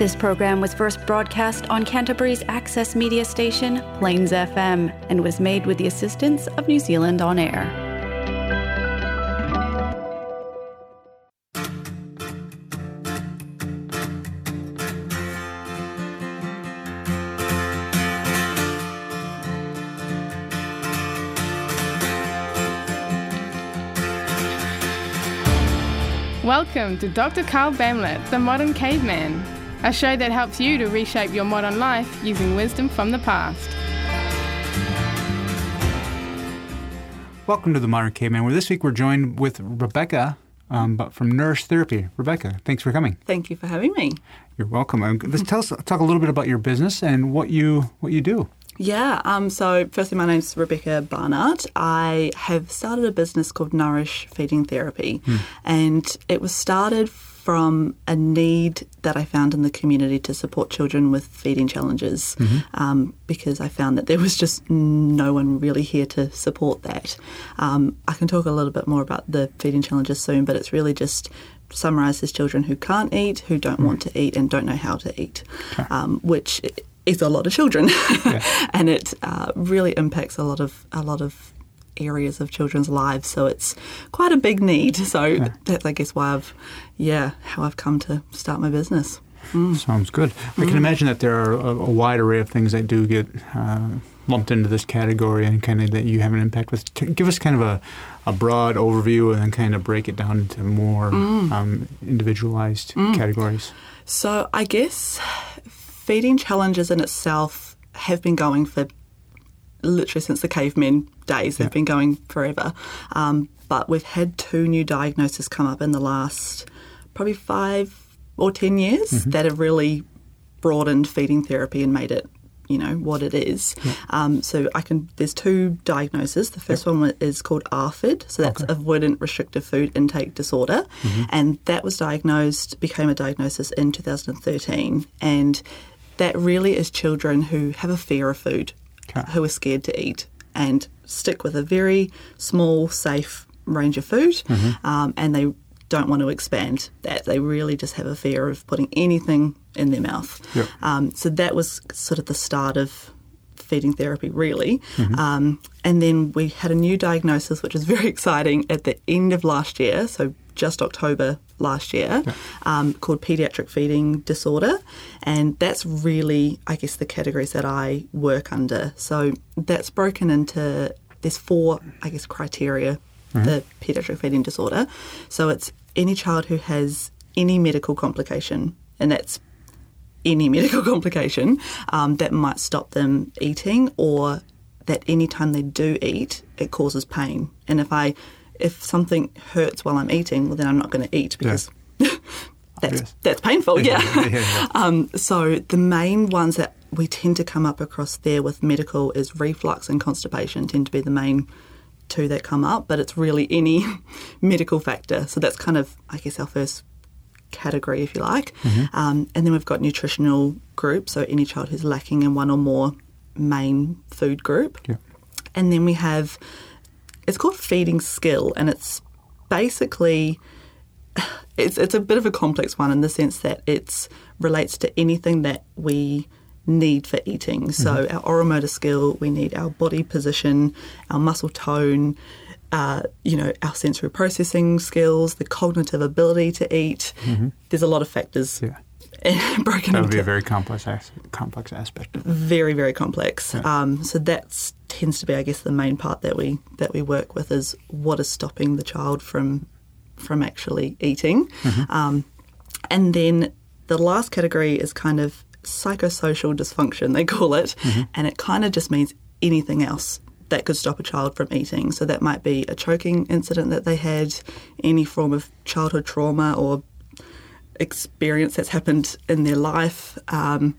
This program was first broadcast on Canterbury's access media station, Plains FM, and was made with the assistance of New Zealand On Air. Welcome to Dr. Carl Bamlet, the Modern Caveman, a show that helps you to reshape your modern life using wisdom from the past. Welcome to the Modern Caveman, where this week we're joined with Rebecca, um, but from Nourish Therapy. Rebecca, thanks for coming. Thank you for having me. You're welcome. Um, let's tell us, talk a little bit about your business and what you what you do. Yeah, um, so firstly, my name's Rebecca Barnard. I have started a business called Nourish Feeding Therapy, and it was started from a need that I found in the community to support children with feeding challenges um, because I found that there was just no one really here to support that. Um, I can talk a little bit more about the feeding challenges soon, but it's really just summarises children who can't eat, who don't want to eat, and don't know how to eat, um, which is a lot of children, and it uh, really impacts a lot of a lot of areas of children's lives. So it's quite a big need. So that's, I guess, why I've, yeah, how I've come to start my business. Sounds good. I can imagine that there are a, a wide array of things that do get uh, lumped into this category and kind of that you have an impact with. Give us kind of a, a broad overview and then kind of break it down into more um, individualized categories. So I guess feeding challenges in itself have been going for literally since the cavemen days. They've been going forever. Um, but we've had two new diagnoses come up in the last probably five or ten years that have really broadened feeding therapy and made it you know what it is. Um, so I can. There's two diagnoses. The first one is called ARFID, so that's avoidant restrictive food intake disorder, and that was diagnosed became a diagnosis in 2013, and that really is children who have a fear of food, Okay. who are scared to eat, and stick with a very small, safe range of food, um, and they don't want to expand that. They really just have a fear of putting anything in their mouth. Yep. Um, so that was sort of the start of feeding therapy, really. Um, and then we had a new diagnosis, which was very exciting, at the end of last year, so just October last year, um, called pediatric feeding disorder. And that's really, I guess, the categories that I work under. So that's broken into, there's four, I guess, criteria, the pediatric feeding disorder. So it's any child who has any medical complication, and that's any medical complication um, that might stop them eating or that any time they do eat it causes pain and if i if something hurts while i'm eating well then i'm not going to eat because that's Obvious. that's painful yeah, Yeah, yeah, yeah. Um, so the main ones that we tend to come up across there with medical is reflux and constipation tend to be the main two that come up but it's really any medical factor so that's kind of i guess our first category, if you like. Um, and then we've got nutritional groups, so any child who's lacking in one or more main food group. Yeah. And then we have, it's called feeding skill, and it's basically, it's, it's a bit of a complex one in the sense that it relates to anything that we need for eating. So our oral motor skill, we need our body position, our muscle tone, uh, you know, our sensory processing skills, the cognitive ability to eat. There's a lot of factors Yeah. broken That would be a very complex as- complex aspect very very complex. Um, so that tends to be, I guess, the main part that we that we work with is what is stopping the child from from actually eating, um, and then the last category is kind of psychosocial dysfunction they call it, and it kind of just means anything else that could stop a child from eating. So that might be a choking incident that they had, any form of childhood trauma or experience that's happened in their life. Um,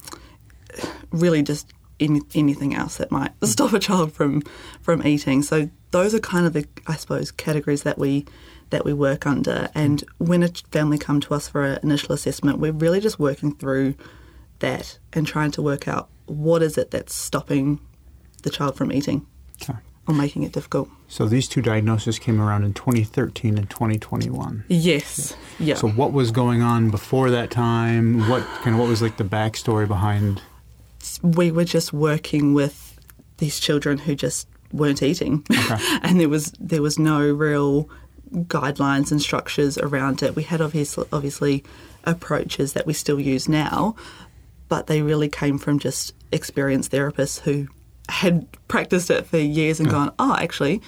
really, just any, anything else that might stop a child from from eating. So those are kind of the, I suppose, categories that we that we work under. And when a family come to us for an initial assessment, we're really just working through that and trying to work out what is it that's stopping the child from eating. Okay. Or making it difficult. So these two diagnoses came around in 2013 and 2021. Yes. Yeah. So what was going on before that time? What kind of what was like the backstory behind? we were just working with these children who just weren't eating, Okay. and there was there was no real guidelines and structures around it. We had obviously obviously approaches that we still use now, but they really came from just experienced therapists who had practiced it for years and gone, oh, actually,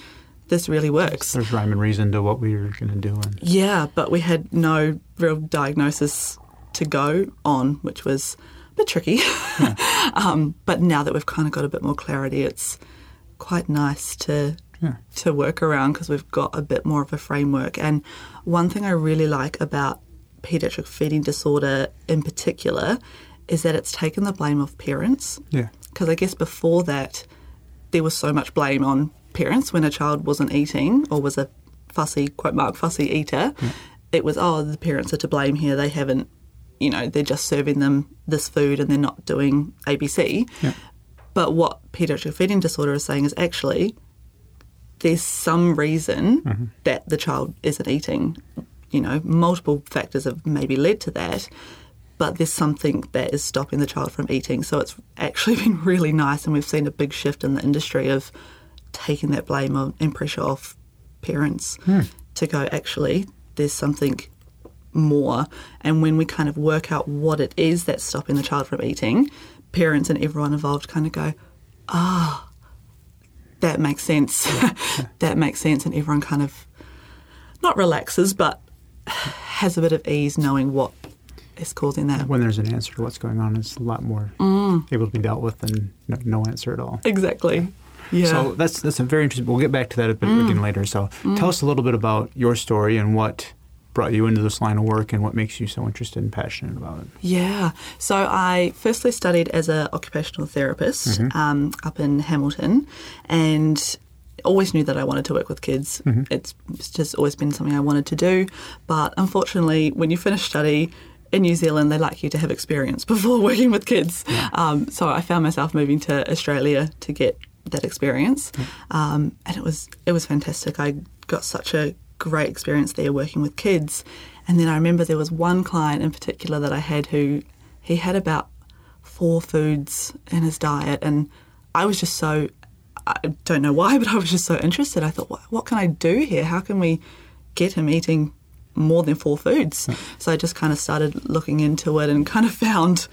this really works. There's rhyme and reason to what we were going to do. And Yeah, but we had no real diagnosis to go on, which was a bit tricky. um, but now that we've kind of got a bit more clarity, it's quite nice to Yeah. to work around because we've got a bit more of a framework. And one thing I really like about pediatric feeding disorder in particular is that it's taken the blame off parents yeah, because I guess before that, there was so much blame on parents when a child wasn't eating or was a fussy, quote mark, fussy eater. It was, oh, the parents are to blame here. They haven't, you know, they're just serving them this food and they're not doing ABC. Yeah. But what pediatric feeding disorder is saying is actually there's some reason mm-hmm. that the child isn't eating. You know, multiple factors have maybe led to that, but there's something that is stopping the child from eating. So it's actually been really nice, and we've seen a big shift in the industry of taking that blame on, and pressure off parents to go, actually, there's something more. And when we kind of work out what it is that's stopping the child from eating, parents and everyone involved kind of go, ah, that makes sense. that makes sense. And everyone kind of not relaxes, but has a bit of ease knowing what is causing that. when there's an answer to what's going on, it's a lot more Mm. able to be dealt with than no, no answer at all. Exactly. Yeah. Mm. So that's that's a very interesting. We'll get back to that a bit again later. So tell us a little bit about your story and what brought you into this line of work and what makes you so interested and passionate about it. Yeah. So I firstly studied as an occupational therapist um, up in Hamilton and always knew that I wanted to work with kids. It's, it's just always been something I wanted to do. But unfortunately, when you finish study, in New Zealand, they like you to have experience before working with kids. Um, so I found myself moving to Australia to get that experience, um, and it was it was fantastic. I got such a great experience there working with kids, and then I remember there was one client in particular that I had who he had about four foods in his diet, and I was just so I don't know why, but I was just so interested. I thought, what, what can I do here? How can we get him eating more than four foods? So I just kind of started looking into it and kind of found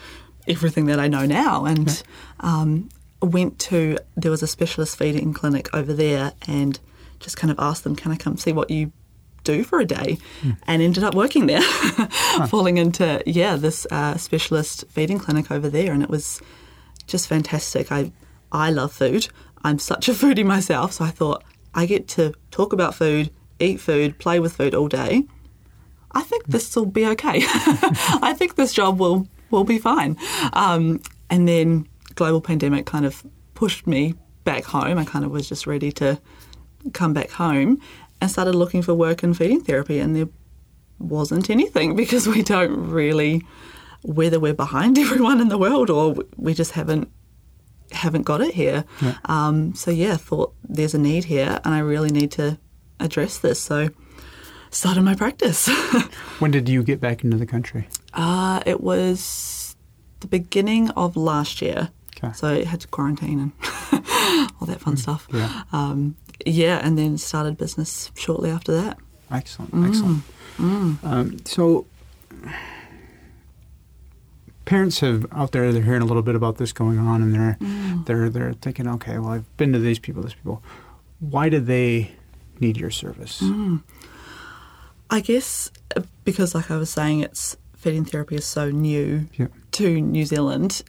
everything that I know now. And um, went to, there was a specialist feeding clinic over there and just kind of asked them, can I come see what you do for a day? And ended up working there, falling into, yeah, this uh, specialist feeding clinic over there. And it was just fantastic. I I love food. I'm such a foodie myself, so I thought I get to talk about food, eat food, play with food all day. I think this will be okay. I think this job will will be fine. Um, and then global pandemic kind of pushed me back home. I kind of was just ready to come back home and started looking for work in feeding therapy, and there wasn't anything because we don't really whether we're behind everyone in the world or we just haven't haven't got it here. Um, so yeah, thought there's a need here, and I really need to address this. So started my practice. When did you get back into the country? uh, it was the beginning of last year, Okay. so I had to quarantine and all that fun stuff. Yeah. Um, yeah, and then started business shortly after that. Excellent, excellent. Um, so, parents have out there they're hearing a little bit about this going on, and they're they're they're thinking, okay, well, I've been to these people, these people. Why do they need your service? I guess uh, because, like I was saying, it's feeding therapy is so new Yeah. to New Zealand.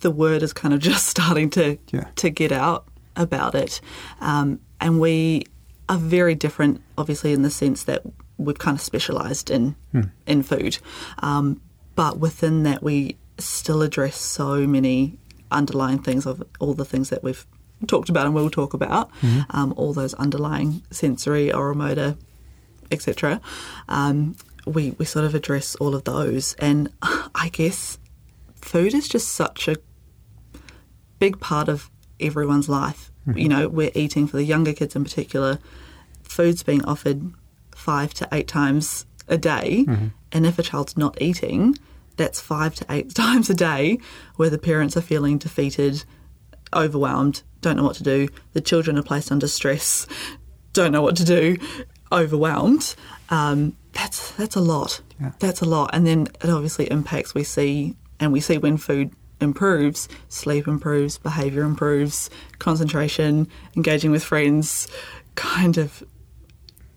The word is kind of just starting to Yeah. to get out about it, um, and we are very different, obviously, in the sense that we've kind of specialised in in food, um, but within that, we still address so many underlying things of all the things that we've talked about and will talk about, um, all those underlying sensory, oral motor, etc. Um, we we sort of address all of those, and I guess food is just such a big part of everyone's life You know, we're eating for the younger kids in particular. Food's being offered five to eight times a day, and if a child's not eating, that's five to eight times a day where the parents are feeling defeated, overwhelmed, don't know what to do. The children are placed under stress, don't know what to do, overwhelmed. Um, that's that's a lot. Yeah. That's a lot, and then it obviously impacts. We see, and we see when food improves, sleep improves, behaviour improves, concentration, engaging with friends, kind of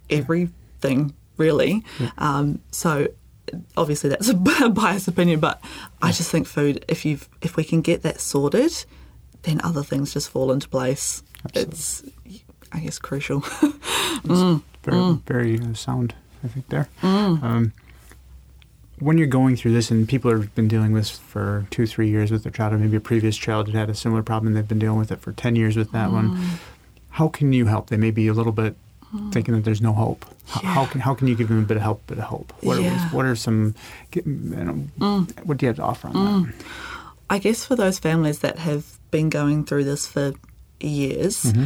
everything really. Um, so obviously that's a biased opinion, but I just think food. If you if we can get that sorted, then other things just fall into place. It's I guess crucial. Mm, very mm. very uh, sound. I think there. Mm. Um, when you're going through this, and people have been dealing with this for two, three years with their child, or maybe a previous child had had a similar problem, and they've been dealing with it for ten years with that one. How can you help? They may be a little bit thinking that there's no hope. How Yeah. can how can you give them a bit of help, bit of hope? What Yeah. are what are some? You know, What do you have to offer on that? I guess for those families that have been going through this for years, mm-hmm.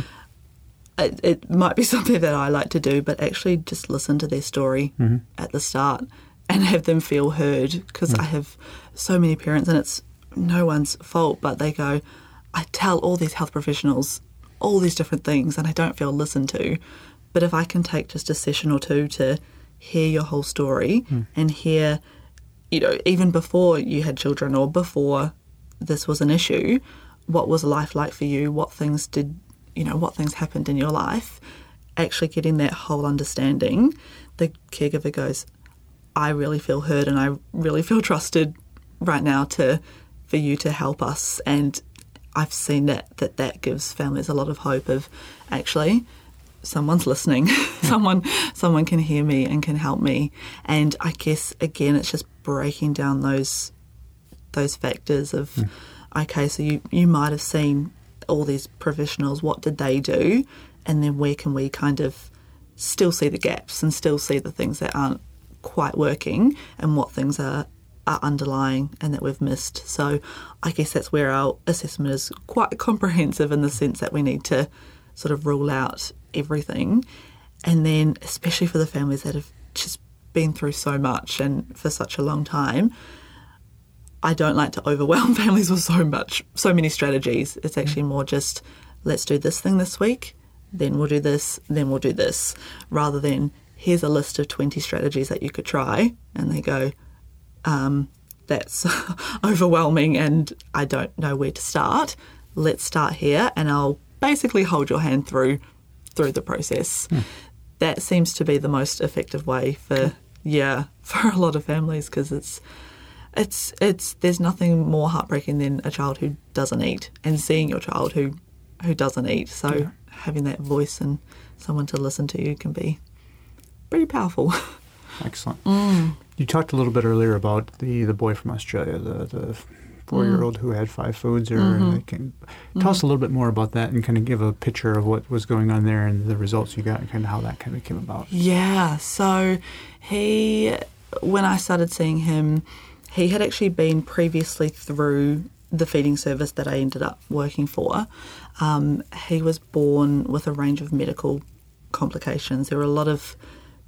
It, it might be something that I like to do, but actually just listen to their story mm-hmm. at the start and have them feel heard. Because mm. I have so many parents, and it's no one's fault, but they go, I tell all these health professionals all these different things, and I don't feel listened to. But if I can take just a session or two to hear your whole story mm. and hear you know, even before you had children or before this was an issue, what was life like for you? What things did, you know, what things happened in your life? Actually getting that whole understanding, the caregiver goes, I really feel heard and I really feel trusted right now to for you to help us. And I've seen that that that gives families a lot of hope of actually someone's listening. Someone someone can hear me and can help me. And i guess again it's just breaking down those those factors of hmm. okay so you you might have seen all these professionals what did they do and then where can we kind of still see the gaps and still see the things that aren't quite working and what things are are underlying and that we've missed. So I guess that's where our assessment is quite comprehensive in the sense that we need to sort of rule out everything. And then especially for the families that have just been through so much and for such a long time, I don't like to overwhelm families with so much, so many strategies. It's actually more just let's do this thing this week, then we'll do this, then we'll do this, rather than here's a list of 20 strategies that you could try. And they go, um, that's overwhelming and I don't know where to start. Let's start here and I'll basically hold your hand through through the process. That seems to be the most effective way for yeah, for a lot of families because it's it's it's there's nothing more heartbreaking than a child who doesn't eat and seeing your child who who doesn't eat. So having that voice and someone to listen to you can be pretty powerful. Excellent. Mm. You talked a little bit earlier about the, the boy from Australia, the, the four year old mm. who had five foods. Or mm-hmm. can, tell us a mm-hmm. little bit more about that and kind of give a picture of what was going on there and the results you got and kind of how that kind of came about. Yeah, so he, when I started seeing him, he had actually been previously through the feeding service that I ended up working for. Um, he was born with a range of medical complications. There were a lot of,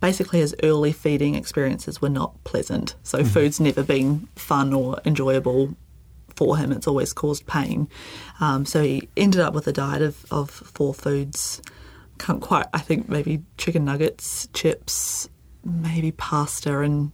basically, his early feeding experiences were not pleasant. So, food's never been fun or enjoyable for him, it's always caused pain. Um, so, he ended up with a diet of, of four foods can't quite. I think maybe chicken nuggets, chips, maybe pasta, and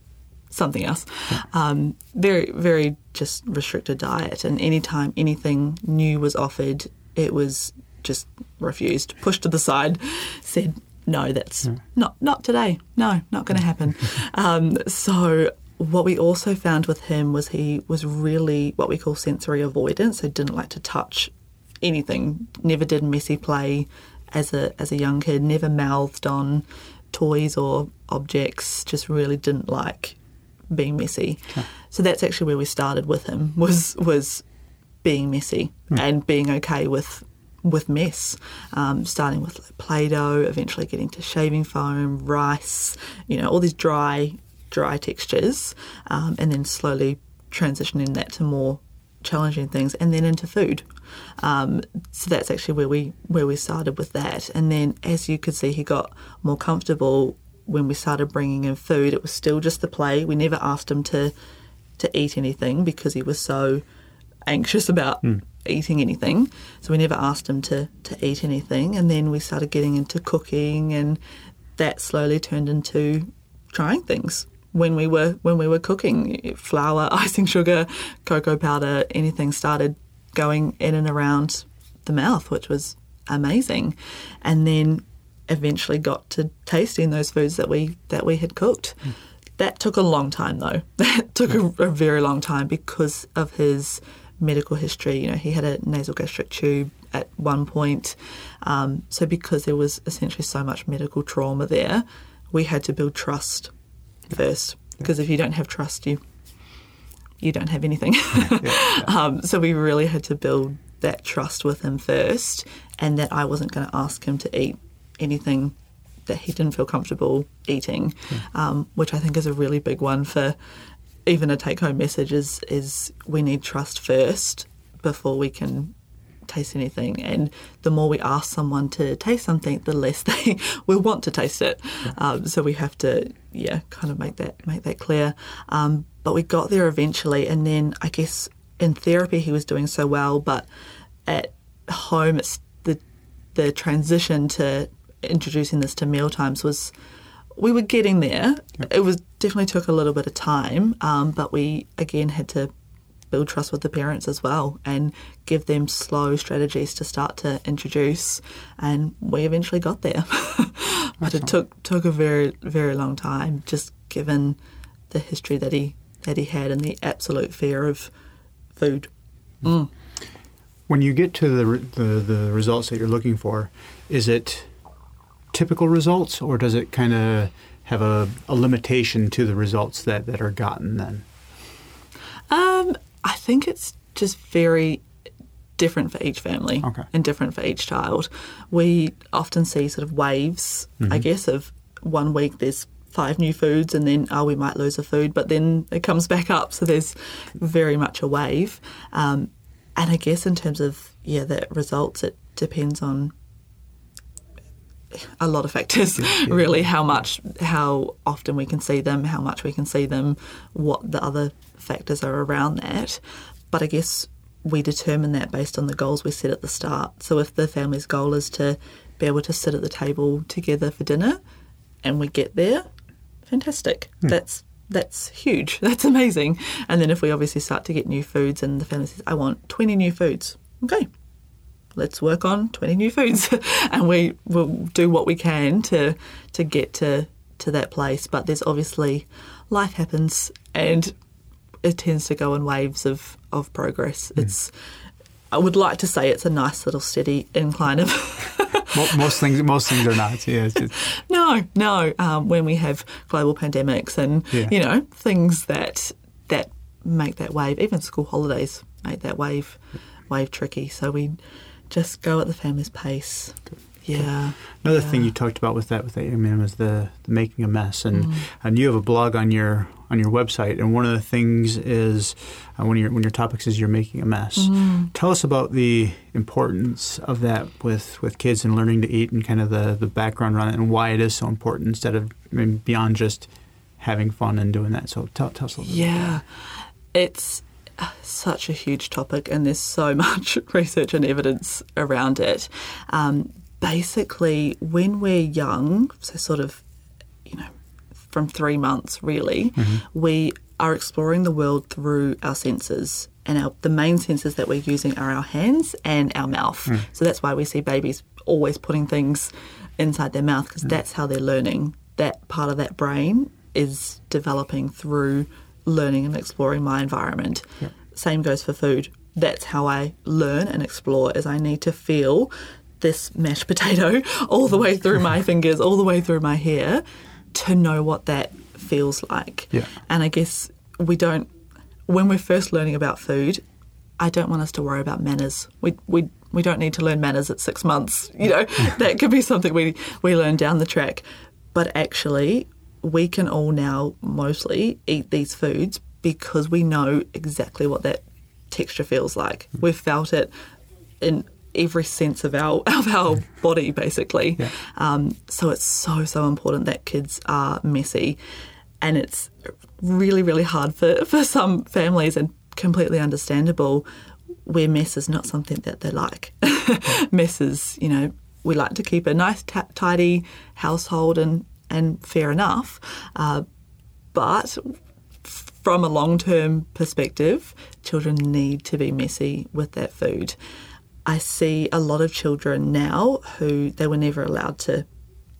something else. Um, very, very just restricted diet. And anytime anything new was offered, it was just refused, pushed to the side, said, "No, that's not not today. No, not going to happen." um, so. What we also found with him was he was really what we call sensory avoidance. So didn't like to touch anything. Never did messy play as a as a young kid. Never mouthed on toys or objects. Just really didn't like being messy. So that's actually where we started with him. Was was being messy and being okay with with mess. Um, starting with like play-doh, eventually getting to shaving foam, rice. You know all these dry dry textures, um, and then slowly transitioning that to more challenging things, and then into food. Um, so that's actually where we where we started with that. And then, as you could see, he got more comfortable when we started bringing in food. It was still just the play. We never asked him to to eat anything because he was so anxious about hmm. eating anything. So we never asked him to to eat anything. And then we started getting into cooking, and that slowly turned into trying things when we were when we were cooking flour icing sugar cocoa powder anything started going in and around the mouth which was amazing and then eventually got to tasting those foods that we that we had cooked. That took a long time though. That took a, a very long time because of his medical history. You know he had a nasal gastric tube at one point. Um, so because there was essentially so much medical trauma there we had to build trust first. Because if you don't have trust you you don't have anything. Um, so we really had to build that trust with him first and that I wasn't going to ask him to eat anything that he didn't feel comfortable eating um, which I think is a really big one for even a take home message is, is we need trust first before we can taste anything. And the more we ask someone to taste something the less they will want to taste it. Um, so we have to yeah kind of make that make that clear. Um, but we got there eventually and then I guess in therapy he was doing so well but at home it's the the transition to introducing this to meal times was we were getting there. It was definitely took a little bit of time um, but we again had to build trust with the parents as well and give them slow strategies to start to introduce and we eventually got there. But it took took a very very long time just given the history that he that he had and the absolute fear of food. Mm. When you get to the, the the results that you're looking for, is it typical results, or does it kind of have a, a limitation to the results that, that are gotten then? Um, I think it's just very different for each family Okay. and different for each child. We often see sort of waves, I guess, of one week there's five new foods and then oh we might lose a food but then it comes back up so there's very much a wave um, and i guess in terms of yeah the results it depends on a lot of factors really how much how often we can see them how much we can see them what the other factors are around that. But i guess we determine that based on the goals we set at the start. So if the family's goal is to be able to sit at the table together for dinner and we get there fantastic. Hmm. That's that's huge. That's amazing. And then if we obviously start to get new foods and the family says i want 20 new foods. Okay let's work on 20 new foods and we will do what we can to to get to to that place but there's obviously life happens and it tends to go in waves of of progress it's I would like to say it's a nice little steady incline of most things most things are not. Yeah, just, no no um, when we have global pandemics and Yeah. you know things that that make that wave even school holidays make that wave wave tricky so we just go at the family's pace yeah Another yeah. thing you talked about with that with man was the, the making a mess, and Mm. and you have a blog on your on your website, and one of the things is uh, one of your one of your topics is you're making a mess. Mm. Tell us about the importance of that with, with kids and learning to eat, and kind of the, the background around it, and why it is so important instead of I mean, beyond just having fun and doing that. So tell, tell us a little bit. Yeah, it's uh, such a huge topic, and there's so much research and evidence around it. Um, basically, when we're young, so sort of, you know, from three months really, mm-hmm. we are exploring the world through our senses. And our, the main senses that we're using are our hands and our mouth. Mm. So that's why we see babies always putting things inside their mouth because mm. that's how they're learning. That part of that brain is developing through learning and exploring my environment. Same goes for food. That's how I learn and explore is I need to feel this mashed potato all the way through my fingers, all the way through my hair to know what that feels like. Yeah. And I guess we don't when we're first learning about food, I don't want us to worry about manners. We we we don't need to learn manners at six months. You know, that could be something we we learn down the track. But actually, we can all now mostly eat these foods because we know exactly what that texture feels like. We've felt it in every sense of our of our body, basically. Yeah. Um, so it's so so important that kids are messy, and it's really really hard for for some families and completely understandable where mess is not something that they like. mess is, you know, we like to keep a nice, t- tidy household, and and fair enough. Uh, but from a long term perspective, children need to be messy with that food. I see a lot of children now who they were never allowed to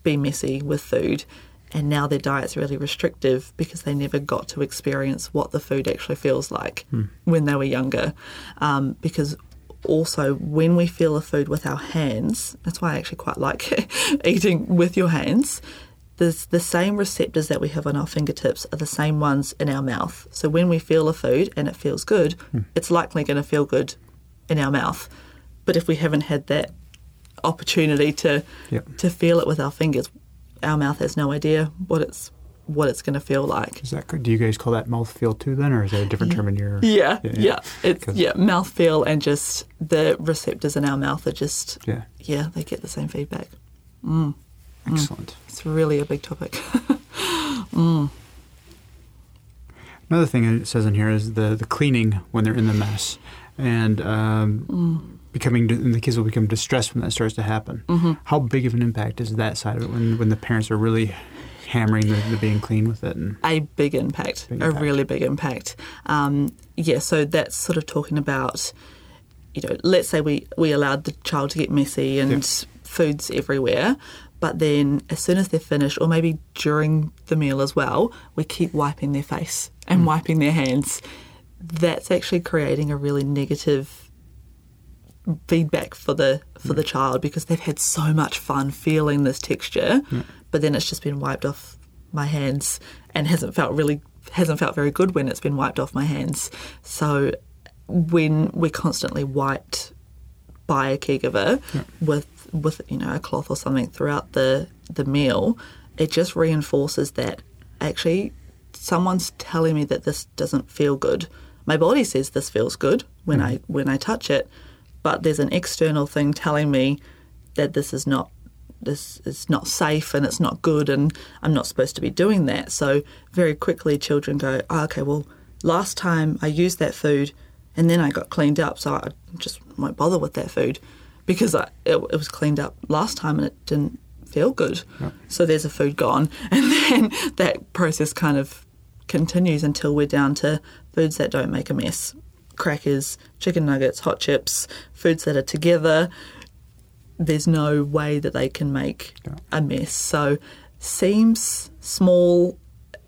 be messy with food, and now their diet's really restrictive because they never got to experience what the food actually feels like when they were younger. Um, because also, when we feel a food with our hands, that's why I actually quite like eating with your hands. There's the same receptors that we have on our fingertips are the same ones in our mouth. So when we feel a food and it feels good, hmm. it's likely going to feel good in our mouth. But if we haven't had that opportunity to Yep. to feel it with our fingers, our mouth has no idea what it's what it's going to feel like. Is that do you guys call that mouth feel too then, or is that a different term in your? Yeah, Yeah, yeah, it's yeah, mouth feel and just the receptors in our mouth are just Yeah. yeah, they get the same feedback. Mm. Excellent. It's really a big topic. Another thing it says in here is the, the cleaning when they're in the mess, and um, becoming and the kids will become distressed when that starts to happen. Mm-hmm. How big of an impact is that side of it when when the parents are really hammering the, the being clean with it? And a big impact, Big a really big impact. Um, yeah, so that's sort of talking about, you know, let's say we, we allowed the child to get messy and Yeah. foods everywhere, but then as soon as they're finished, or maybe during the meal as well, we keep wiping their face and mm. wiping their hands. That's actually creating a really negative feedback for the for the mm. child because they've had so much fun feeling this texture, but then it's just been wiped off my hands and hasn't felt really hasn't felt very good when it's been wiped off my hands. So when we're constantly wiped by a caregiver with with you know a cloth or something throughout the the meal, it just reinforces that actually someone's telling me that this doesn't feel good. My body says this feels good when mm. I when I touch it, but there's an external thing telling me that this is not this is not safe and it's not good and I'm not supposed to be doing that. So very quickly children go, oh, okay, well last time I used that food and then I got cleaned up, so I just won't bother with that food because I, it, it was cleaned up last time and it didn't feel good. So there's a food gone, and then that process kind of continues until we're down to foods that don't make a mess. Crackers, chicken nuggets, hot chips, foods that are together. There's no way that they can make a mess. So seems small,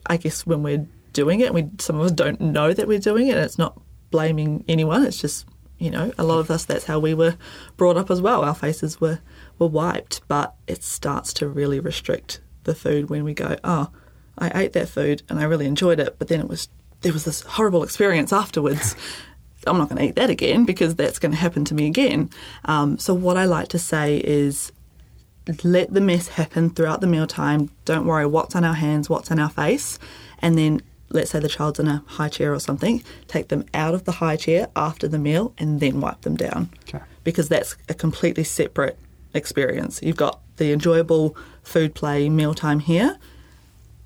I guess, when we're doing it. We some of us don't know that we're doing it. And it's not blaming anyone. It's just you know a lot of us. That's how we were brought up as well. Our faces were were wiped, but it starts to really restrict the food when we go. Oh, I ate that food and I really enjoyed it, but then it was there was this horrible experience afterwards. I'm not going to eat that again because that's going to happen to me again. Um, so what I like to say is let the mess happen throughout the mealtime. Don't worry what's on our hands, what's on our face, and then let's say the child's in a high chair or something, take them out of the high chair after the meal and then wipe them down. Okay. Because that's a completely separate experience. You've got the enjoyable food play mealtime here,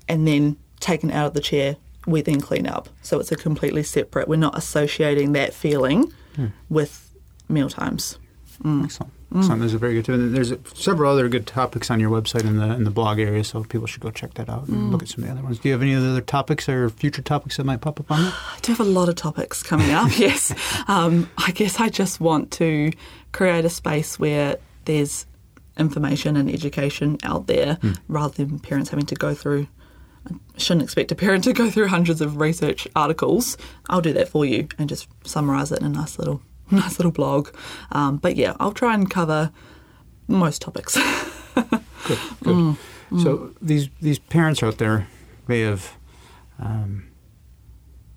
and then taken out of the chair, we then clean up. So it's a completely separate. We're not associating that feeling hmm. with meal times. Mm. Excellent. Mm. Excellent. There's a very good. And there's several other good topics on your website in the in the blog area, so people should go check that out and look mm. at some of the other ones. Do you have any other topics or future topics that might pop up on that? I do have a lot of topics coming up, yes. Um, I guess I just want to create a space where there's information and education out there hmm. rather than parents having to go through. I shouldn't expect a parent to go through hundreds of research articles. I'll do that for you and just summarise it in a nice little, nice little blog. Um, but yeah, I'll try and cover most topics. Good. Good. Mm, mm. So these these parents out there may have um,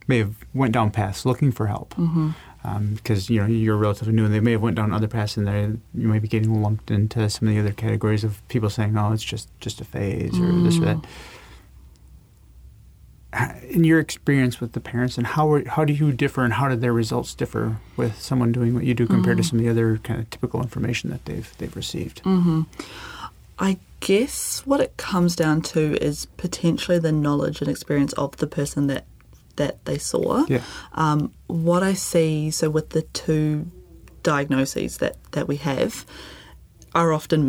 may have went down paths looking for help mm-hmm. um, because you know you're relatively new, and they may have went down other paths, and they you may be getting lumped into some of the other categories of people saying, "Oh, it's just just a phase" or this or that. Mm. In your experience with the parents, and how how do you differ, and how did their results differ with someone doing what you do compared to some of the other kind of typical information that they've they've received? I guess what it comes down to is potentially the knowledge and experience of the person that that they saw. Yeah. Um, what I see, so with the two diagnoses that, that we have, are often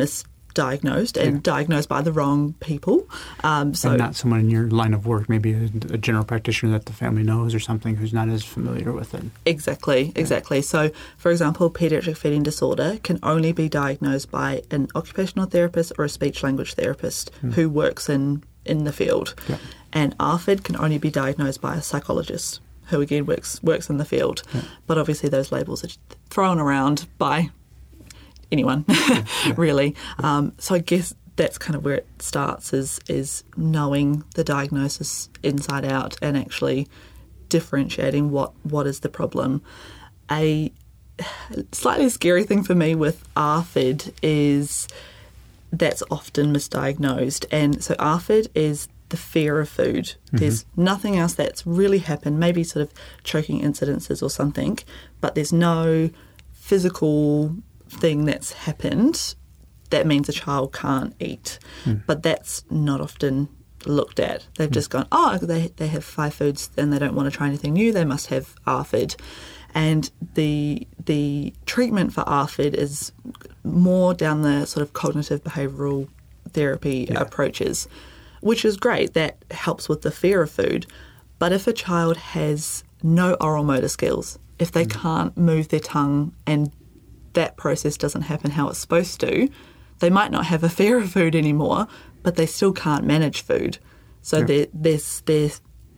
misdiagnosed and Yeah. diagnosed by the wrong people. Um, so and not someone in your line of work, maybe a, a general practitioner that the family knows or something who's not as familiar with it. Exactly, exactly. So, for example, pediatric feeding disorder can only be diagnosed by an occupational therapist or a speech language therapist who works in, in the field. Yeah. And ARFID can only be diagnosed by a psychologist who again works works in the field. But obviously those labels are thrown around by anyone, really. Um, so I guess that's kind of where it starts is is knowing the diagnosis inside out and actually differentiating what what is the problem. A slightly scary thing for me with ARFID is that's often misdiagnosed. And so ARFID is the fear of food. There's nothing else that's really happened, maybe sort of choking incidences or something, but there's no physical thing that's happened that means a child can't eat. Hmm. But that's not often looked at. They've hmm. just gone, oh, they, they have five foods and they don't want to try anything new, they must have ARFID. And the the treatment for ARFID is more down the sort of cognitive behavioural therapy approaches, which is great. That helps with the fear of food. But if a child has no oral motor skills, if they hmm. can't move their tongue and that process doesn't happen how it's supposed to, they might not have a fear of food anymore, but they still can't manage food. So they're, they're, they're,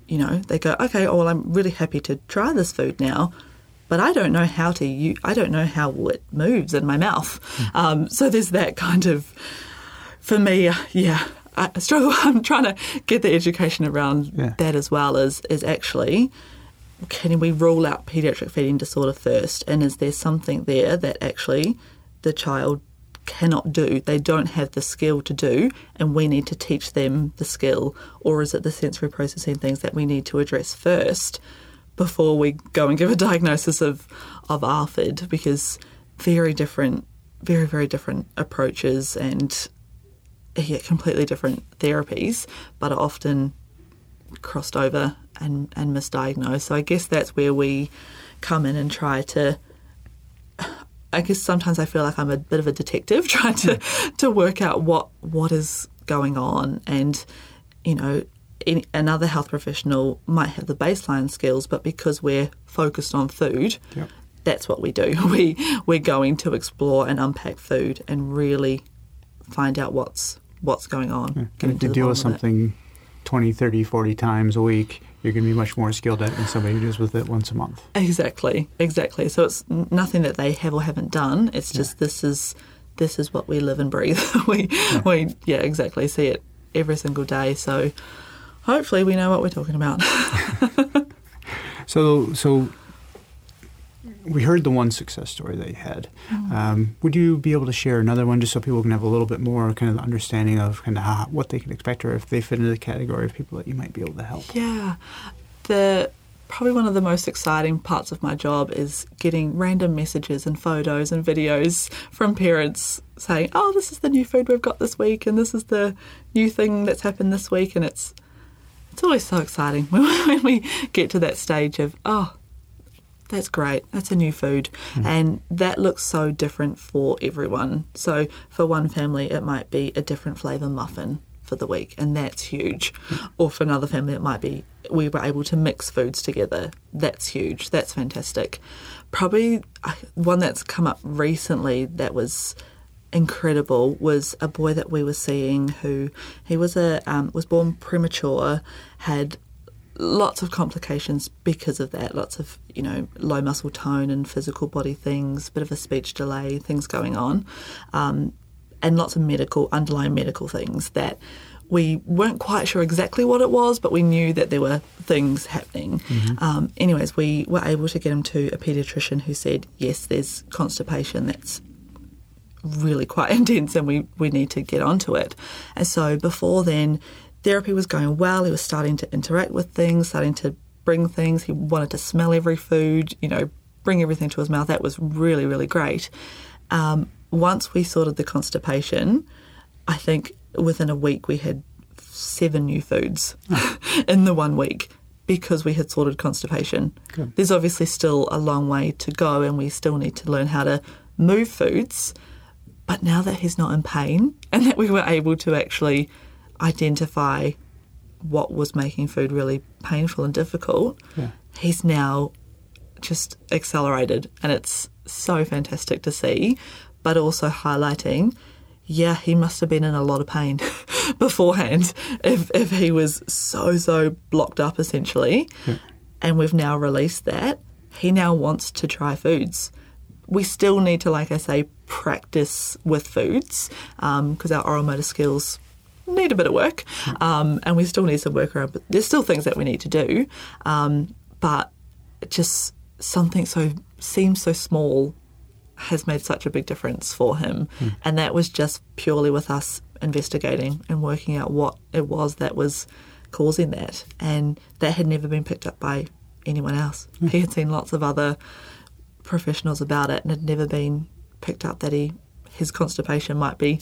you know, they go, okay, oh, well, I'm really happy to try this food now, but I don't know how to, you, I don't know how it moves in my mouth. Um, so there's that kind of, for me, yeah, I struggle. I'm trying to get the education around Yeah. that as well as is actually can we rule out pediatric feeding disorder first? And is there something there that actually the child cannot do? They don't have the skill to do, and we need to teach them the skill? Or is it the sensory processing things that we need to address first before we go and give a diagnosis of, of ARFID? Because very different, very, very different approaches and yeah, completely different therapies, but are often crossed over and, and misdiagnosed. So I guess that's where we come in and try to. I guess sometimes I feel like I'm a bit of a detective trying to, hmm. to work out what what is going on, and you know, any, another health professional might have the baseline skills, but because we're focused on food, Yep. that's what we do. We we're going to explore and unpack food and really find out what's what's going on. Get if into deal with bottom of it. something 20, 30, 40 times a week, you're going to be much more skilled at it than somebody who deals with it once a month. Exactly, exactly. So it's nothing that they have or haven't done. It's just this is this is what we live and breathe. we we yeah, exactly. See it every single day. So hopefully we know what we're talking about. So, so we heard the one success story that you had. Um, would you be able to share another one just so people can have a little bit more kind of understanding of kind of how, what they can expect or if they fit into the category of people that you might be able to help? yeah, the probably one of the most exciting parts of my job is getting random messages and photos and videos from parents saying, "Oh, this is the new food we've got this week, and this is the new thing that's happened this week," and it's it's always so exciting when we get to that stage of oh that's great. That's a new food. And that looks so different for everyone. So for one family it might be a different flavour muffin for the week and that's huge. Or for another family it might be we were able to mix foods together. That's huge. That's fantastic. Probably uh, one that's come up recently that was incredible was a boy that we were seeing who he was a um, was born premature, had lots of complications because of that, lots of you know low muscle tone and physical body things, bit of a speech delay, things going on, um, and lots of medical underlying medical things that. We weren't quite sure exactly what it was, but we knew that there were things happening. Um, anyways, we were able to get him to a paediatrician who said, yes, there's constipation that's really quite intense and we, we need to get onto it. And so before then, therapy was going well. He was starting to interact with things, starting to bring things. He wanted to smell every food, you know, bring everything to his mouth. That was really, really great. Um, once we sorted the constipation, I think within a week we had seven new foods in the one week because we had sorted constipation. Good. There's obviously still a long way to go, and we still need to learn how to move foods. But now that he's not in pain and that we were able to actually identify what was making food really painful and difficult, Yeah. he's now just accelerated. And it's so fantastic to see, but also highlighting, yeah, he must have been in a lot of pain beforehand if, if he was so, so blocked up essentially. And we've now released that. He now wants to try foods we still need to, like I say, practice with foods um, because our oral motor skills need a bit of work, um, and we still need some work around. But there's still things that we need to do, um, but just something so seems so small has made such a big difference for him, and that was just purely with us investigating and working out what it was that was causing that, and that had never been picked up by anyone else. He had seen lots of other professionals about it and had never been picked up that he his constipation might be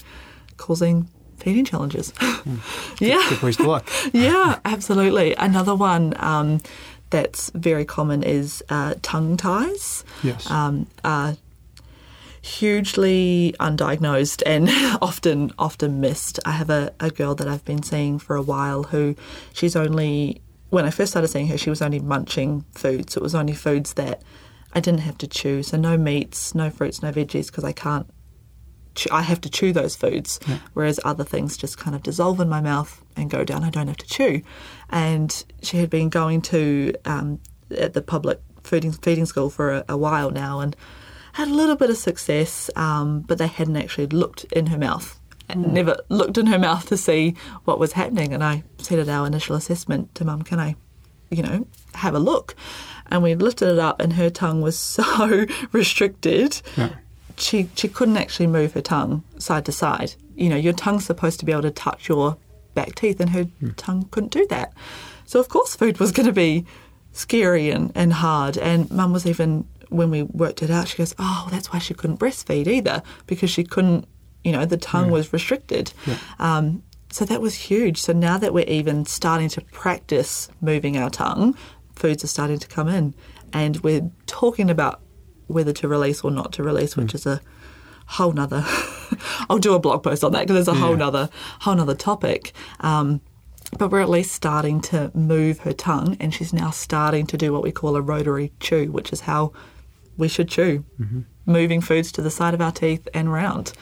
causing feeding challenges. yeah, Good place to look. yeah, absolutely. Another one um, that's very common is uh, tongue ties. Yes. Um, uh, hugely undiagnosed and often often missed. I have a, a girl that I've been seeing for a while who she's only when I first started seeing her she was only munching foods. So it was only foods that I didn't have to chew. So no meats, no fruits, no veggies because I can't chew- I have to chew those foods, whereas other things just kind of dissolve in my mouth and go down. I don't have to chew. And she had been going to um, at the public feeding feeding school for a, a while now, and had a little bit of success, um, but they hadn't actually looked in her mouth. And never looked in her mouth to see what was happening. And I said at our initial assessment to Mum, "Can I, you know, have a look?" And we lifted it up, and her tongue was so restricted Yeah. She she couldn't actually move her tongue side to side. You know, your tongue's supposed to be able to touch your back teeth, and her tongue couldn't do that. So of course, food was going to be scary and, and hard. And Mum was even when we worked it out, she goes, "Oh, that's why she couldn't breastfeed either because she couldn't. You know, the tongue was restricted." Um, so that was huge. So now that we're even starting to practice moving our tongue, foods are starting to come in, and we're talking about whether to release or not to release, which hmm. is a whole nother. I'll do a blog post on that because there's a whole Yeah. nother whole nother topic. Um, but we're at least starting to move her tongue, and she's now starting to do what we call a rotary chew, which is how we should chew, mm-hmm. moving foods to the side of our teeth and round,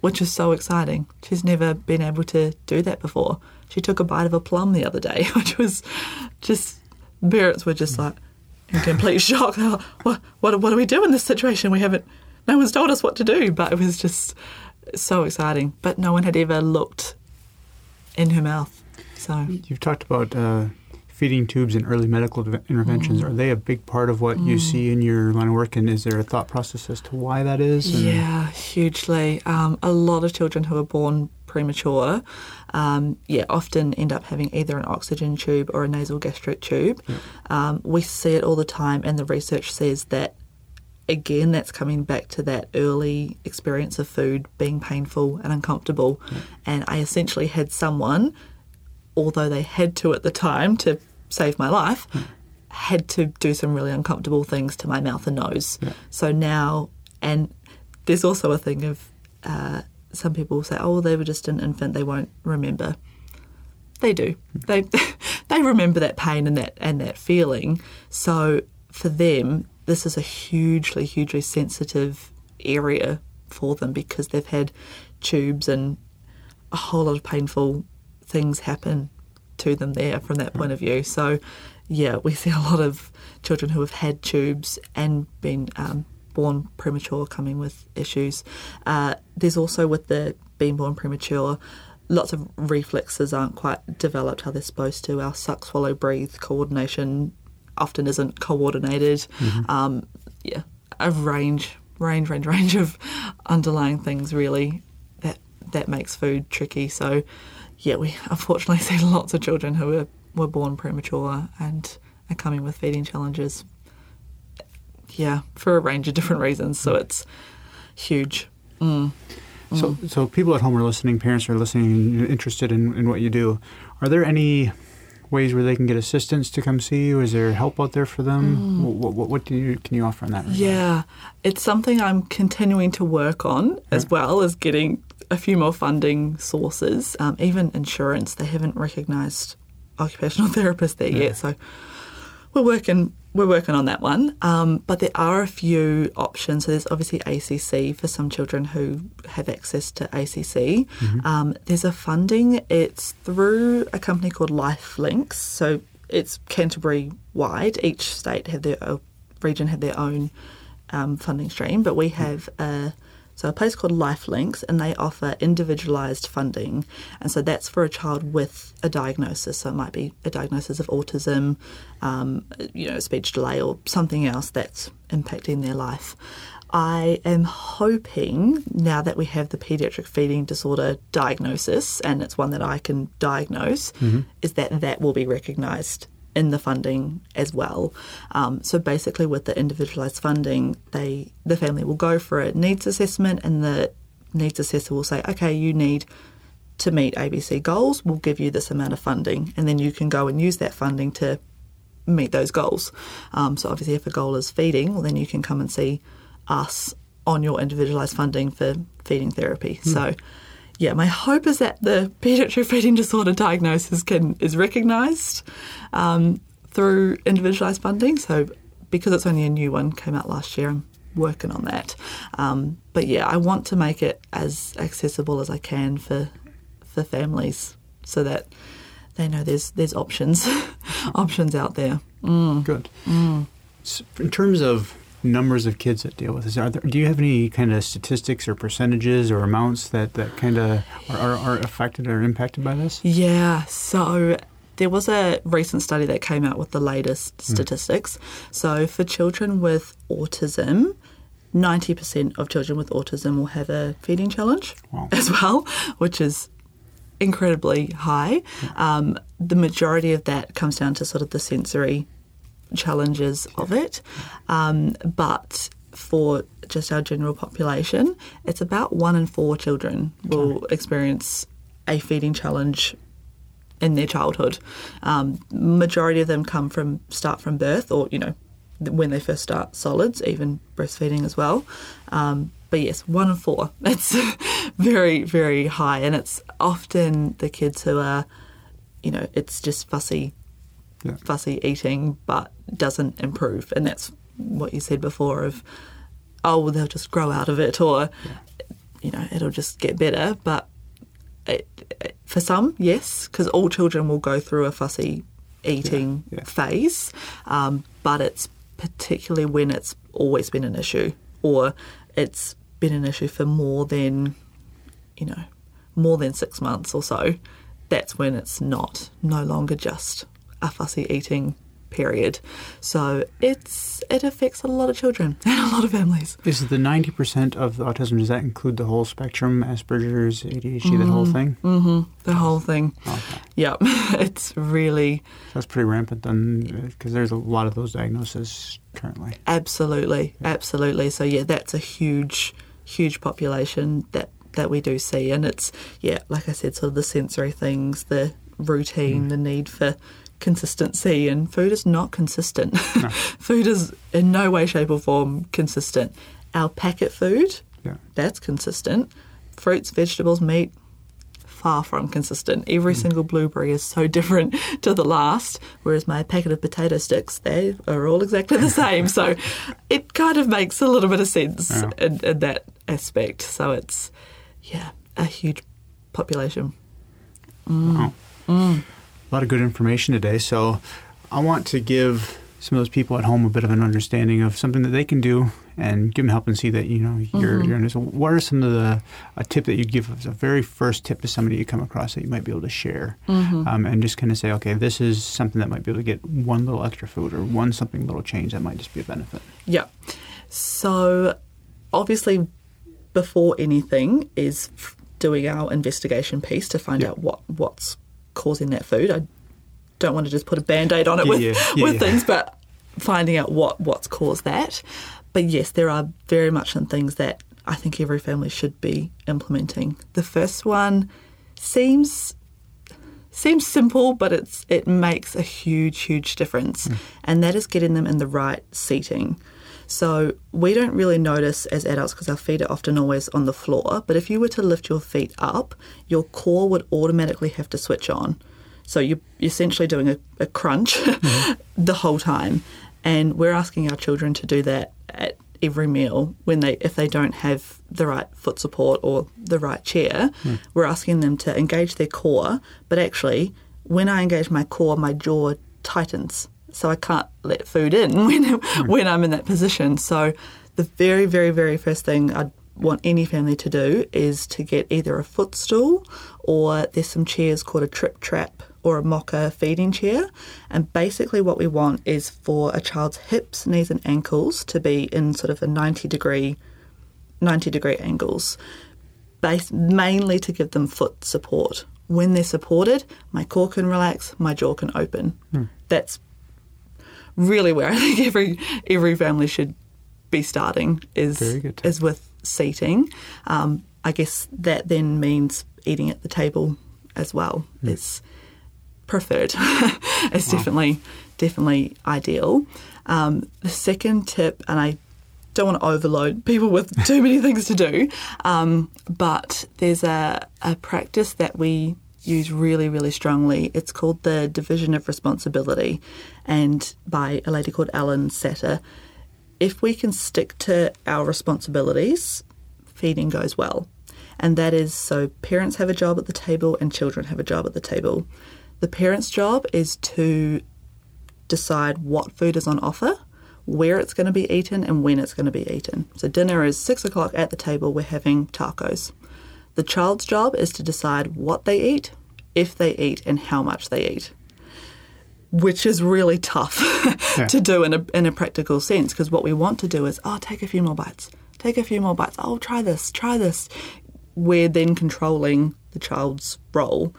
which is so exciting. She's never been able to do that before. She took a bite of a plum the other day, which was just parents were just hmm. like in complete shock. They were what, what, what do we do in this situation? We haven't, no one's told us what to do. But it was just so exciting. But no one had ever looked in her mouth. So You've talked about uh, feeding tubes and early medical interventions. Mm. Are they a big part of what you see in your line of work? And is there a thought process as to why that is? Yeah, hugely. Um, a lot of children who are born premature, um, yeah, often end up having either an oxygen tube or a nasal gastric tube. Um, we see it all the time, and the research says that. Again, that's coming back to that early experience of food being painful and uncomfortable. And I essentially had someone, although they had to at the time to save my life, had to do some really uncomfortable things to my mouth and nose. So now, and there's also a thing of uh, some people say, "Oh, they were just an infant; they won't remember." They do. They they remember that pain and that and that feeling. So for them, this is a hugely, hugely sensitive area for them because they've had tubes and a whole lot of painful things happen to them there from that point of view. So, yeah, we see a lot of children who have had tubes and been um, born premature coming with issues. Uh, there's also with the being born premature, lots of reflexes aren't quite developed how they're supposed to. Our suck, swallow, breathe coordination often isn't coordinated. Um, yeah, a range, range, range, range of underlying things really that that makes food tricky. So, yeah, we unfortunately see lots of children who are, were born premature and are coming with feeding challenges. Yeah, for a range of different reasons. So it's huge. Mm. So, so people at home are listening, parents are listening, interested in, in what you do. Are there any ways where they can get assistance to come see you? Is there help out there for them? What, what, what do you can you offer on that? regard? Yeah, it's something I'm continuing to work on as well as getting a few more funding sources. Um, even insurance, they haven't recognised occupational therapists there yet, so we're working we're working on that one. Um, but there are a few options. So there's obviously ACC for some children who have access to ACC. Um, there's a funding. It's through a company called LifeLinks. So it's Canterbury wide. Each state had their uh, region had their own um, funding stream, but we have a so a place called LifeLinks, and they offer individualised funding, and so that's for a child with a diagnosis. So it might be a diagnosis of autism, um, you know, speech delay, or something else that's impacting their life. I am hoping now that we have the pediatric feeding disorder diagnosis, and it's one that I can diagnose, is that that will be recognised in the funding as well. Um, so basically, with the individualised funding, they the family will go for a needs assessment, and the needs assessor will say, okay, you need to meet ABC goals. We'll give you this amount of funding, and then you can go and use that funding to meet those goals. Um, so obviously, if a goal is feeding, well, then you can come and see us on your individualised funding for feeding therapy. So. Yeah, my hope is that the pediatric feeding disorder diagnosis can is recognised um, through individualised funding. So, because it's only a new one, came out last year, I'm working on that. Um, but yeah, I want to make it as accessible as I can for for families, so that they know there's there's options options out there. Good. S in terms of numbers of kids that deal with this, are there, do you have any kind of statistics or percentages or amounts that, that kind of are, are, are affected or impacted by this? Yeah, so there was a recent study that came out with the latest statistics. So for children with autism, 90% of children with autism will have a feeding challenge Wow. as well, which is incredibly high. Um, the majority of that comes down to sort of the sensory challenges of it. Um, but for just our general population, it's about one in four children will experience a feeding challenge in their childhood. Um, majority of them come from start from birth, or you know, when they first start solids, even breastfeeding as well. Um, but yes, one in four. It's very very high, and it's often the kids who are, you know, it's just fussy Yeah. fussy eating but doesn't improve and that's what you said before of oh well they'll just grow out of it or you know it'll just get better but it, it- for some yes because all children will go through a fussy eating Yeah, yeah. phase um, but it's particularly when it's always been an issue or it's been an issue for more than you know more than six months or so that's when it's not no longer just a fussy eating period. So it's it affects a lot of children and a lot of families. Is the 90% of autism, does that include the whole spectrum, Asperger's, ADHD, the whole thing? Mhm, the whole thing. Okay. yeah it's really That's pretty rampant then, because there's a lot of those diagnoses currently. Absolutely, absolutely. So yeah, that's a huge, huge population that that we do see, and it's yeah, like I said, sort of the sensory things, the routine, the need for consistency, and food is not consistent. food is in no way, shape, or form consistent. Our packet food, Yeah. that's consistent. Fruits, vegetables, meat, far from consistent. Every mm. single blueberry is so different to the last, whereas my packet of potato sticks, they are all exactly the same. so it kind of makes a little bit of sense Yeah. in, in that aspect. So it's, yeah, a huge population. Mm. Wow. Mm. A lot of good information today. So I want to give some of those people at home a bit of an understanding of something that they can do and give them help and see that, you know, you're, you're in this. What are some of the, a tip that you'd give as a very first tip to somebody you come across that you might be able to share? Um, and just kind of say, okay, this is something that might be able to get one little extra food or one something little change that might just be a benefit. Yeah. So obviously, before anything, is f- doing our investigation piece to find Yeah. out what what's causing that food. I don't want to just put a band-aid on it Yeah, with, yeah, yeah, with things, but finding out what what's caused that. But yes, there are very much some things that I think every family should be implementing. The first one seems seems simple, but it's it makes a huge, huge difference, mm. and that is getting them in the right seating. So we don't really notice as adults because our feet are often always on the floor. But if you were to lift your feet up, your core would automatically have to switch on. So you're essentially doing a, a crunch the whole time, and we're asking our children to do that at every meal when they if they don't have the right foot support or the right chair hmm. we're asking them to engage their core but actually when i engage my core my jaw tightens so i can't let food in when when i'm in that position so the very very very first thing i'd want any family to do is to get either a footstool or there's some chairs called a Tripp Trapp or a Mocka feeding chair. And basically, what we want is for a child's hips, knees, and ankles to be in sort of a 90 degree, 90 degree angles, based mainly to give them foot support. When they're supported, my core can relax, my jaw can open. Hmm. That's really where I think every every family should be starting is is with seating. Um, I guess that then means eating at the table as well is preferred. it's definitely definitely ideal. Um, the second tip, and I don't want to overload people with too many things to do, um, but there's a, a practice that we use really, really strongly. It's called the division of responsibility, and by a lady called Ellen Satter. If we can stick to our responsibilities, feeding goes well. And that is so parents have a job at the table and children have a job at the table. The parent's job is to decide what food is on offer, where it's going to be eaten, and when it's going to be eaten. So dinner is six o'clock at the table, we're having tacos. The child's job is to decide what they eat, if they eat, and how much they eat. Which is really tough Yeah. to do in a, in a practical sense because what we want to do is, oh, take a few more bites, take a few more bites, oh, try this, try this. We're then controlling the child's role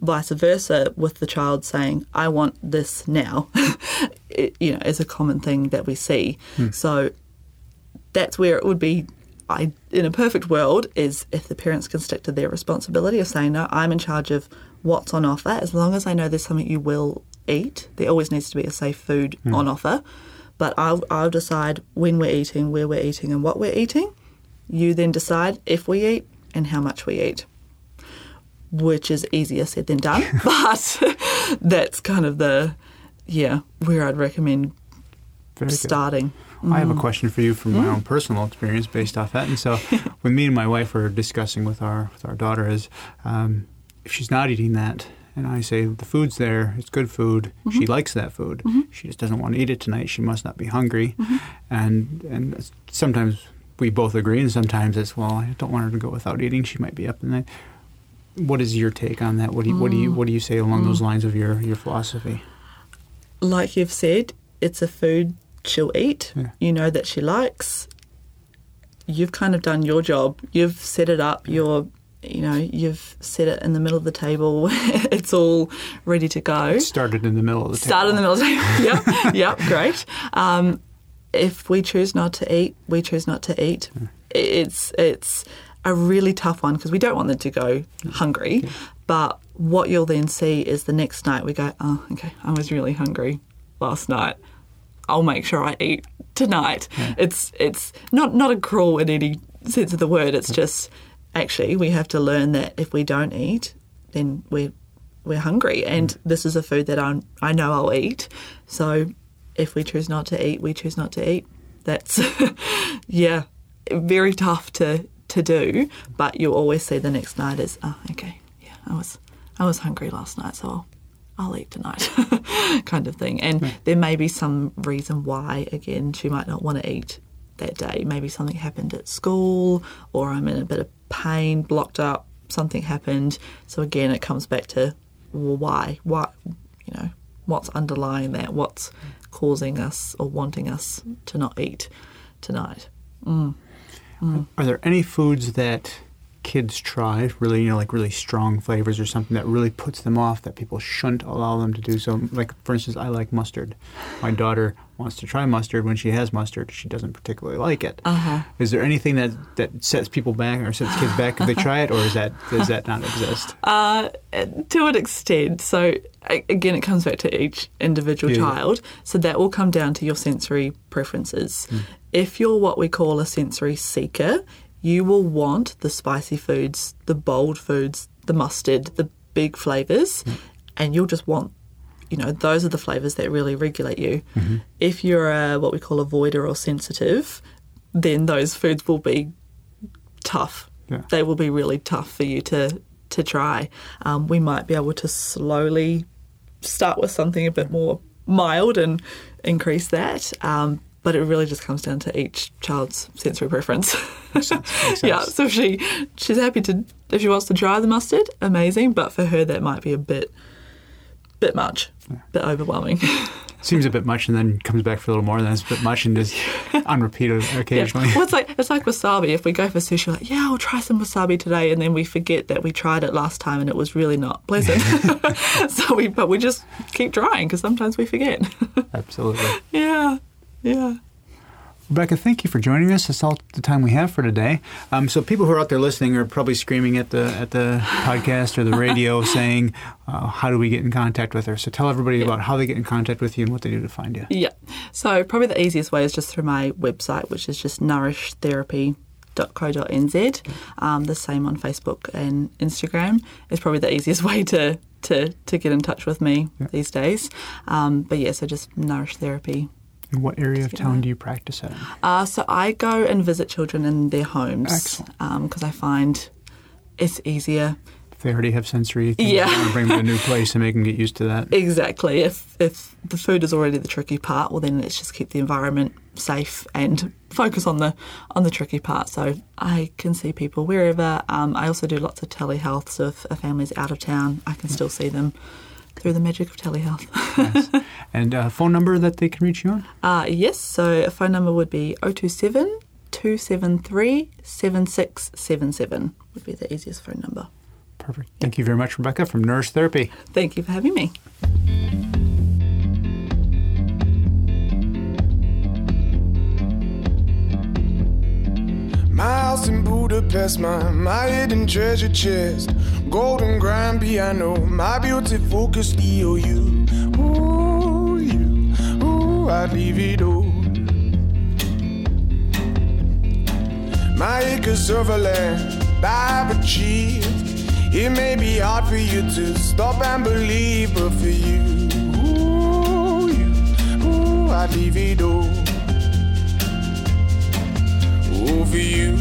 vice versa with the child saying i want this now it, you know is a common thing that we see hmm. so that's where it would be I, in a perfect world is if the parents can stick to their responsibility of saying no i'm in charge of what's on offer as long as i know there's something you will eat there always needs to be a safe food hmm. on offer but I'll, I'll decide when we're eating where we're eating and what we're eating you then decide if we eat and how much we eat which is easier said than done. but that's kind of the yeah where I'd recommend Very good. Starting. I have a mm-hmm. question for you from my mm-hmm. own personal experience based off that. And so, when me and my wife were discussing with our with our daughter, is um, if she's not eating that, and I say the food's there, it's good food. She mm-hmm. likes that food. She just doesn't want to eat it tonight. She must not be hungry. And and sometimes we both agree, and sometimes it's well, I don't want her to go without eating. She might be up in the night. What is your take on that? What do you what do you mm. what do you say along those mm. lines of your your philosophy? Like you've said, it's a food she'll eat. Yeah. You know that she likes. You've kind of done your job. You've set it up. You're you know you've set it in the middle of the table. it's all ready to go. It started in the middle of the table. Start in the middle of the table. yep, yep, great. Um, if we choose not to eat, we choose not to eat. It's it's a really tough one because we don't want them to go hungry. But what you'll then see is the next night we go, oh, okay, I was really hungry last night. I'll make sure I eat tonight. It's it's not not a cruel in any sense of the word. It's just actually we have to learn that if we don't eat, then we're we're hungry, and this is a food that I I know I'll eat. So if we choose not to eat, we choose not to eat. That's yeah, very tough to to do. But you'll always see the next night is oh ah, okay yeah I was I was hungry last night, so I'll, I'll eat tonight, kind of thing. And there may be some reason why again she might not want to eat that day. Maybe something happened at school, or I'm in a bit of pain, blocked up. Something happened. So again, it comes back to well, why? Why? You know, what's underlying that? What's causing us or wanting us to not eat tonight? Mm. Mm. Are there any foods that kids try really, you know, like really strong flavors or something that really puts them off that people shouldn't allow them to do. So, like for instance, I like mustard. My daughter wants to try mustard. When she has mustard, she doesn't particularly like it. Uh-huh. Is there anything that, that sets people back or sets kids back if they try it, or is that does that not exist? Uh, to an extent. So again, it comes back to each individual Yeah. child. So that will come down to your sensory preferences. If you're what we call a sensory seeker, you will want the spicy foods, the bold foods, the mustard, the big flavors, and you'll just want. You know, those are the flavors that really regulate you. If you're a, what we call a voider or sensitive, then those foods will be tough. Yeah. They will be really tough for you to to try. Um, we might be able to slowly start with something a bit more mild and increase that. Um, but it really just comes down to each child's sensory preference. Makes sense. yeah, so if she she's happy to if she wants to try the mustard, amazing. But for her, that might be a bit bit much, bit overwhelming. Seems a bit much, and then comes back for a little more, and then it's a bit much, and just on repeat occasionally. Yeah. Well, it's like it's like wasabi. If we go for sushi, we're like, yeah, I'll try some wasabi today, and then we forget that we tried it last time and it was really not pleasant. so we, but we just keep trying because sometimes we forget. Absolutely. yeah, yeah. Rebecca, thank you for joining us. That's all the time we have for today. Um, so people who are out there listening are probably screaming at the at the podcast or the radio, saying, uh, "How do we get in contact with her?" So tell everybody about how they get in contact with you and what they do to find you. Yeah. So probably the easiest way is just through my website, which is just nourishtherapy.co.nz. Um, the same on Facebook and Instagram is probably the easiest way to to, to get in touch with me these days. Um, but yeah, so just Nourish Therapy. And what area of town do you practice at? Uh, so I go and visit children in their homes because I find it's easier. If they already have sensory things, Yeah. you want to bring them to a new place and make them get used to that. Exactly. If if the food is already the tricky part, well then let's just keep the environment safe and focus on the on the tricky part. So I can see people wherever. Um, I also do lots of telehealth. So if a family's out of town, I can still see them through the magic of telehealth. Nice. And uh, phone number that they can reach you on? uh, yes. So a phone number would be 027 273 7677 would be the easiest phone number. Perfect. Thank you very much, Rebecca, from Nourish Therapy. Thank you for having me. My house in Budapest, my, my hidden treasure chest. Golden grand piano, my beauty focused EOU. Ooh, you, ooh, I'd leave it all. My acres of land I've achieved. It may be hard for you to stop and believe, but for you, ooh, you, ooh, I'd leave it all. For you,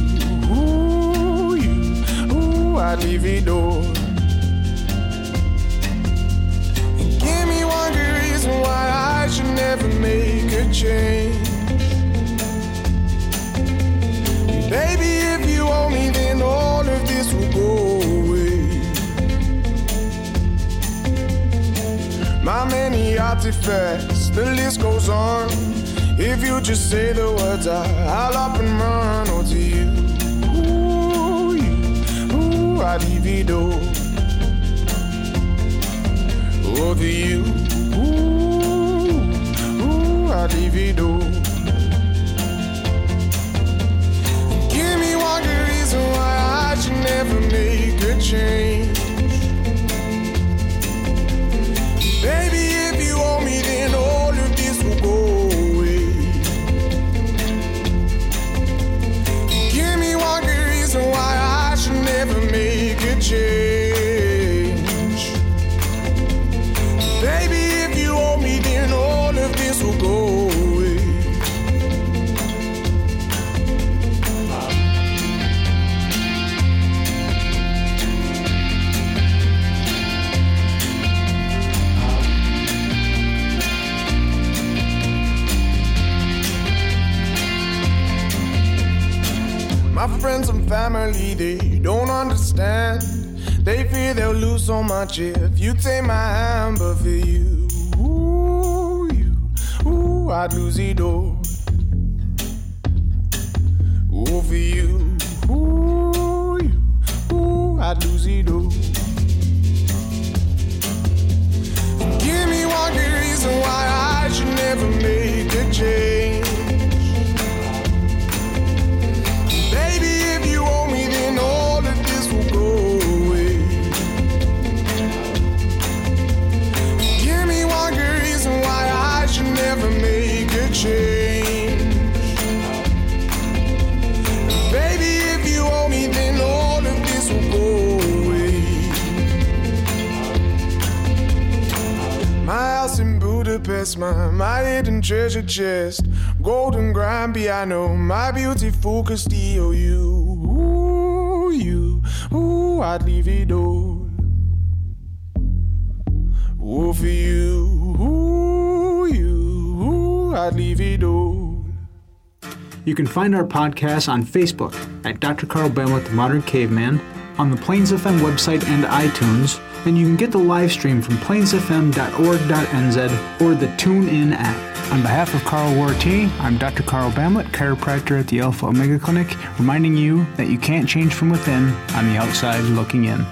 ooh, you, ooh, I'd leave it all. Give me one good reason why I should never make a change. Baby, if you owe me, then all of this will go away. My many artifacts, the list goes on. If you just say the words, I, I'll up and run. Oh, to you, ooh, you, ooh, it all. Oh, to you, ooh, ooh, it all. Give me one good reason why I should never make a change. Change. Baby, if you owe me, then all of this will go away. My friends and family, they don't understand. Fear they'll lose so much if you take my hand, but for you, ooh, you, ooh, I'd lose it all. Ooh, for you, ooh, you, I'd lose it all. Give me one good reason why My, hidden treasure chest, golden grand piano, my beautiful Castillo. You, ooh, you, ooh, I'd leave it all. Ooh, for you, ooh, you, ooh, I'd leave it all. You can find our podcast on Facebook at Dr. Carl Bamlet, the Modern Caveman, on the Plains FM website and iTunes, and you can get the live stream from plainsfm.org.nz or the TuneIn app. On behalf of Carl Warty, I'm Dr. Carl Bamlet, chiropractor at the Alpha Omega Clinic, reminding you that you can't change from within on the outside looking in.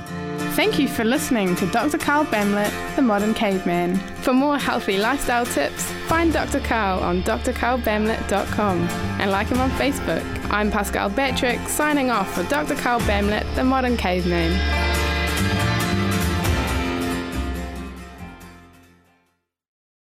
Thank you for listening to Dr. Carl Bamlet, the Modern Caveman. For more healthy lifestyle tips, find Dr. Carl on drcarlbamlet.com and like him on Facebook. I'm Pascal Betrick, signing off for Dr. Carl Bamlet, the Modern Caveman.